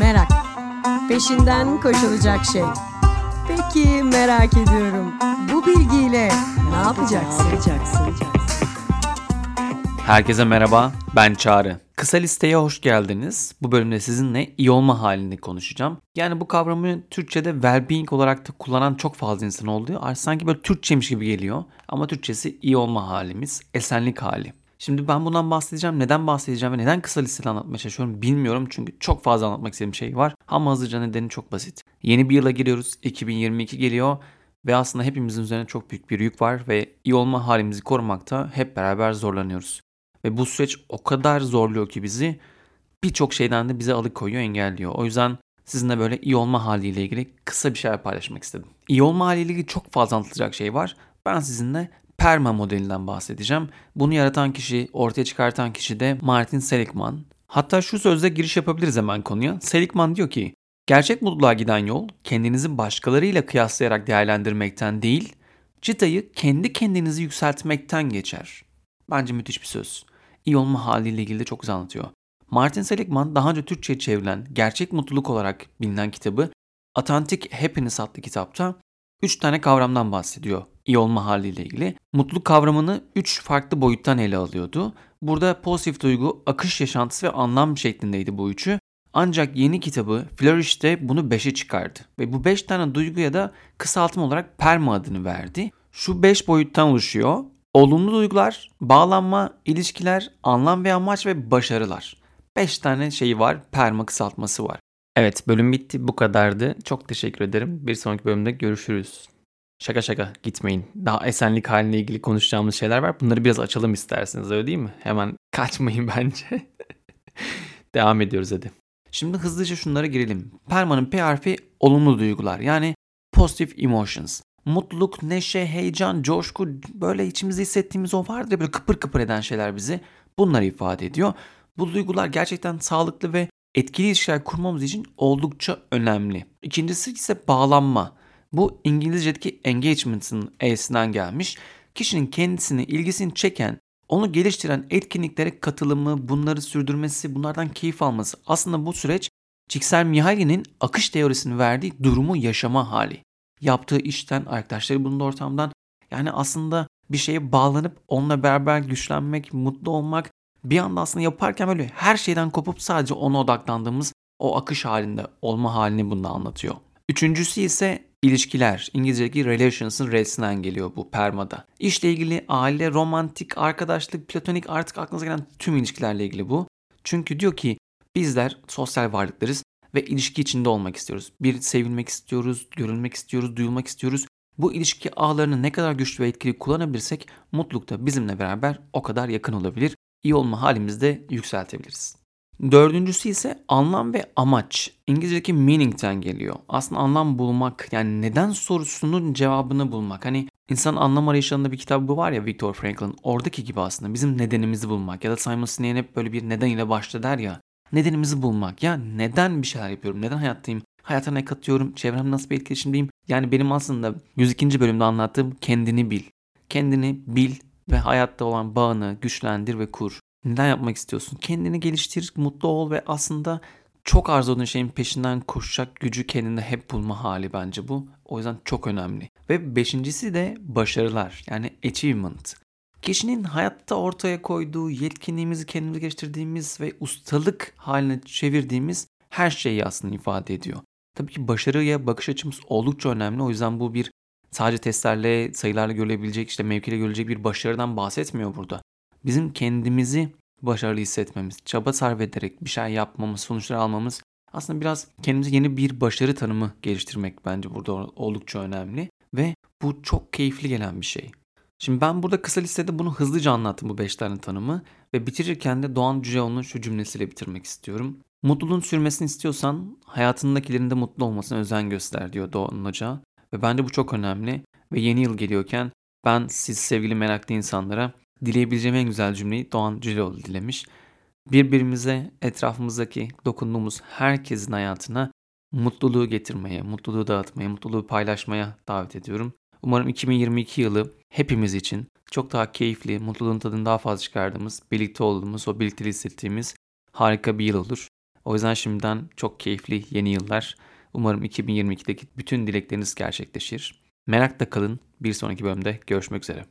Merak. Peşinden koşulacak şey. Peki merak ediyorum. Bu bilgiyle ne yapacaksın? Herkese merhaba, ben Çağrı. Kısa listeye hoş geldiniz. Bu bölümde sizinle iyi olma halini konuşacağım. Yani bu kavramı Türkçe'de well-being olarak da kullanan çok fazla insan oluyor. Sanki böyle Türkçemiş gibi geliyor. Ama Türkçesi iyi olma halimiz, esenlik hali. Şimdi ben bundan bahsedeceğim. Neden bahsedeceğim ve neden kısa listede anlatmaya çalışıyorum bilmiyorum. Çünkü çok fazla anlatmak istediğim şey var. Ama hızlıca nedeni çok basit. Yeni bir yıla giriyoruz. 2022 geliyor. Ve aslında hepimizin üzerine çok büyük bir yük var ve iyi olma halimizi korumakta hep beraber zorlanıyoruz. Ve bu süreç o kadar zorluyor ki bizi birçok şeyden de bize alıkoyuyor, engelliyor. O yüzden sizinle böyle iyi olma haliyle ilgili kısa bir şeyler paylaşmak istedim. İyi olma haliyle ilgili çok fazla anlatılacak şey var. Ben sizinle PERMA modelinden bahsedeceğim. Bunu yaratan kişi, ortaya çıkartan kişi de Martin Seligman. Hatta şu sözle giriş yapabiliriz hemen konuya. Seligman diyor ki, gerçek mutluluğa giden yol kendinizi başkalarıyla kıyaslayarak değerlendirmekten değil, çıtayı kendi kendinizi yükseltmekten geçer. Bence müthiş bir söz. İyi olma haliyle ilgili de çok güzel anlatıyor. Martin Seligman daha önce Türkçe'ye çevrilen Gerçek Mutluluk olarak bilinen kitabı Authentic Happiness adlı kitapta 3 tane kavramdan bahsediyor iyi olma haliyle ilgili. Mutluluk kavramını 3 farklı boyuttan ele alıyordu. Burada pozitif duygu, akış yaşantısı ve anlam şeklindeydi bu üçü. Ancak yeni kitabı Flourish'te bunu 5'e çıkardı. Ve bu 5 tane duyguya da kısaltma olarak PERMA adını verdi. Şu 5 boyuttan oluşuyor. Olumlu duygular, bağlanma, ilişkiler, anlam ve amaç ve başarılar. 5 tane şeyi var, PERMA kısaltması var. Evet bölüm bitti bu kadardı. Çok teşekkür ederim. Bir sonraki bölümde görüşürüz. Şaka şaka gitmeyin. Daha esenlik haline ilgili konuşacağımız şeyler var. Bunları biraz açalım isterseniz öyle değil mi? Hemen kaçmayın bence. Devam ediyoruz hadi. Şimdi hızlıca şunlara girelim. Perma'nın P harfi olumlu duygular yani positive emotions. Mutluluk, neşe, heyecan, coşku böyle içimizde hissettiğimiz o vardır ya böyle kıpır kıpır eden şeyler bizi bunları ifade ediyor. Bu duygular gerçekten sağlıklı ve etkili ilişkiler kurmamız için oldukça önemli. İkincisi ise bağlanma. Bu İngilizce'deki engagement'ın E'sinden gelmiş. Kişinin kendisini, ilgisini çeken, onu geliştiren etkinliklere katılımı, bunları sürdürmesi, bunlardan keyif alması. Aslında bu süreç Csikszentmihalyi'nin akış teorisini verdiği durumu yaşama hali. Yaptığı işten, arkadaşları bulunduğu ortamdan yani aslında bir şeye bağlanıp onunla beraber güçlenmek, mutlu olmak bir anda aslında yaparken böyle her şeyden kopup sadece ona odaklandığımız o akış halinde olma halini bunda anlatıyor. Üçüncüsü ise ilişkiler. İngilizce'deki relations'ın R'sinden geliyor bu permada. İşle ilgili aile, romantik, arkadaşlık, platonik artık aklınıza gelen tüm ilişkilerle ilgili bu. Çünkü diyor ki bizler sosyal varlıklarız ve ilişki içinde olmak istiyoruz. Bir sevilmek istiyoruz, görülmek istiyoruz, duyulmak istiyoruz. Bu ilişki ağlarını ne kadar güçlü ve etkili kullanabilirsek mutluluk da bizimle beraber o kadar yakın olabilir. İyi olma halimizi de yükseltebiliriz. Dördüncüsü ise anlam ve amaç. İngilizce'deki meaning'ten geliyor. Aslında anlam bulmak yani neden sorusunun cevabını bulmak. Hani insan anlam arayışlarında bir kitabı var ya Viktor Franklin. Oradaki gibi aslında bizim nedenimizi bulmak. Ya da Simon Sinek hep böyle bir neden ile başla der ya. Nedenimizi bulmak. Ya neden bir şeyler yapıyorum? Neden hayattayım? Hayata ne katıyorum? Çevrem nasıl bir etkileşimdeyim? Yani benim aslında 102. bölümde anlattığım kendini bil. Kendini bil ve hayatta olan bağını güçlendir ve kur. Neden yapmak istiyorsun? Kendini geliştir, mutlu ol ve aslında çok arzu şeyin peşinden koşacak gücü kendinde hep bulma hali bence bu. O yüzden çok önemli. Ve beşincisi de başarılar yani achievement. Kişinin hayatta ortaya koyduğu yetkinliğimizi kendimizi geliştirdiğimiz ve ustalık haline çevirdiğimiz her şeyi aslında ifade ediyor. Tabii ki başarıya bakış açımız oldukça önemli. O yüzden bu bir sadece testlerle, sayılarla görülebilecek, işte mevkiyle görülecek bir başarıdan bahsetmiyor burada bizim kendimizi başarılı hissetmemiz, çaba sarf ederek bir şey yapmamız, sonuçlar almamız aslında biraz kendimize yeni bir başarı tanımı geliştirmek bence burada oldukça önemli ve bu çok keyifli gelen bir şey. Şimdi ben burada kısa listede bunu hızlıca anlattım bu 5 tane tanımı ve bitirirken de Doğan Cüceoğlu'nun şu cümlesiyle bitirmek istiyorum. Mutluluğun sürmesini istiyorsan hayatındakilerin de mutlu olmasına özen göster diyor Doğan Hoca. Ve bence bu çok önemli ve yeni yıl geliyorken ben siz sevgili meraklı insanlara dileyebileceğim en güzel cümleyi Doğan Cüceloğlu dilemiş. Birbirimize, etrafımızdaki dokunduğumuz herkesin hayatına mutluluğu getirmeye, mutluluğu dağıtmaya, mutluluğu paylaşmaya davet ediyorum. Umarım 2022 yılı hepimiz için çok daha keyifli, mutluluğun tadını daha fazla çıkardığımız, birlikte olduğumuz, o birlikte hissettiğimiz harika bir yıl olur. O yüzden şimdiden çok keyifli yeni yıllar. Umarım 2022'deki bütün dilekleriniz gerçekleşir. Merakla kalın. Bir sonraki bölümde görüşmek üzere.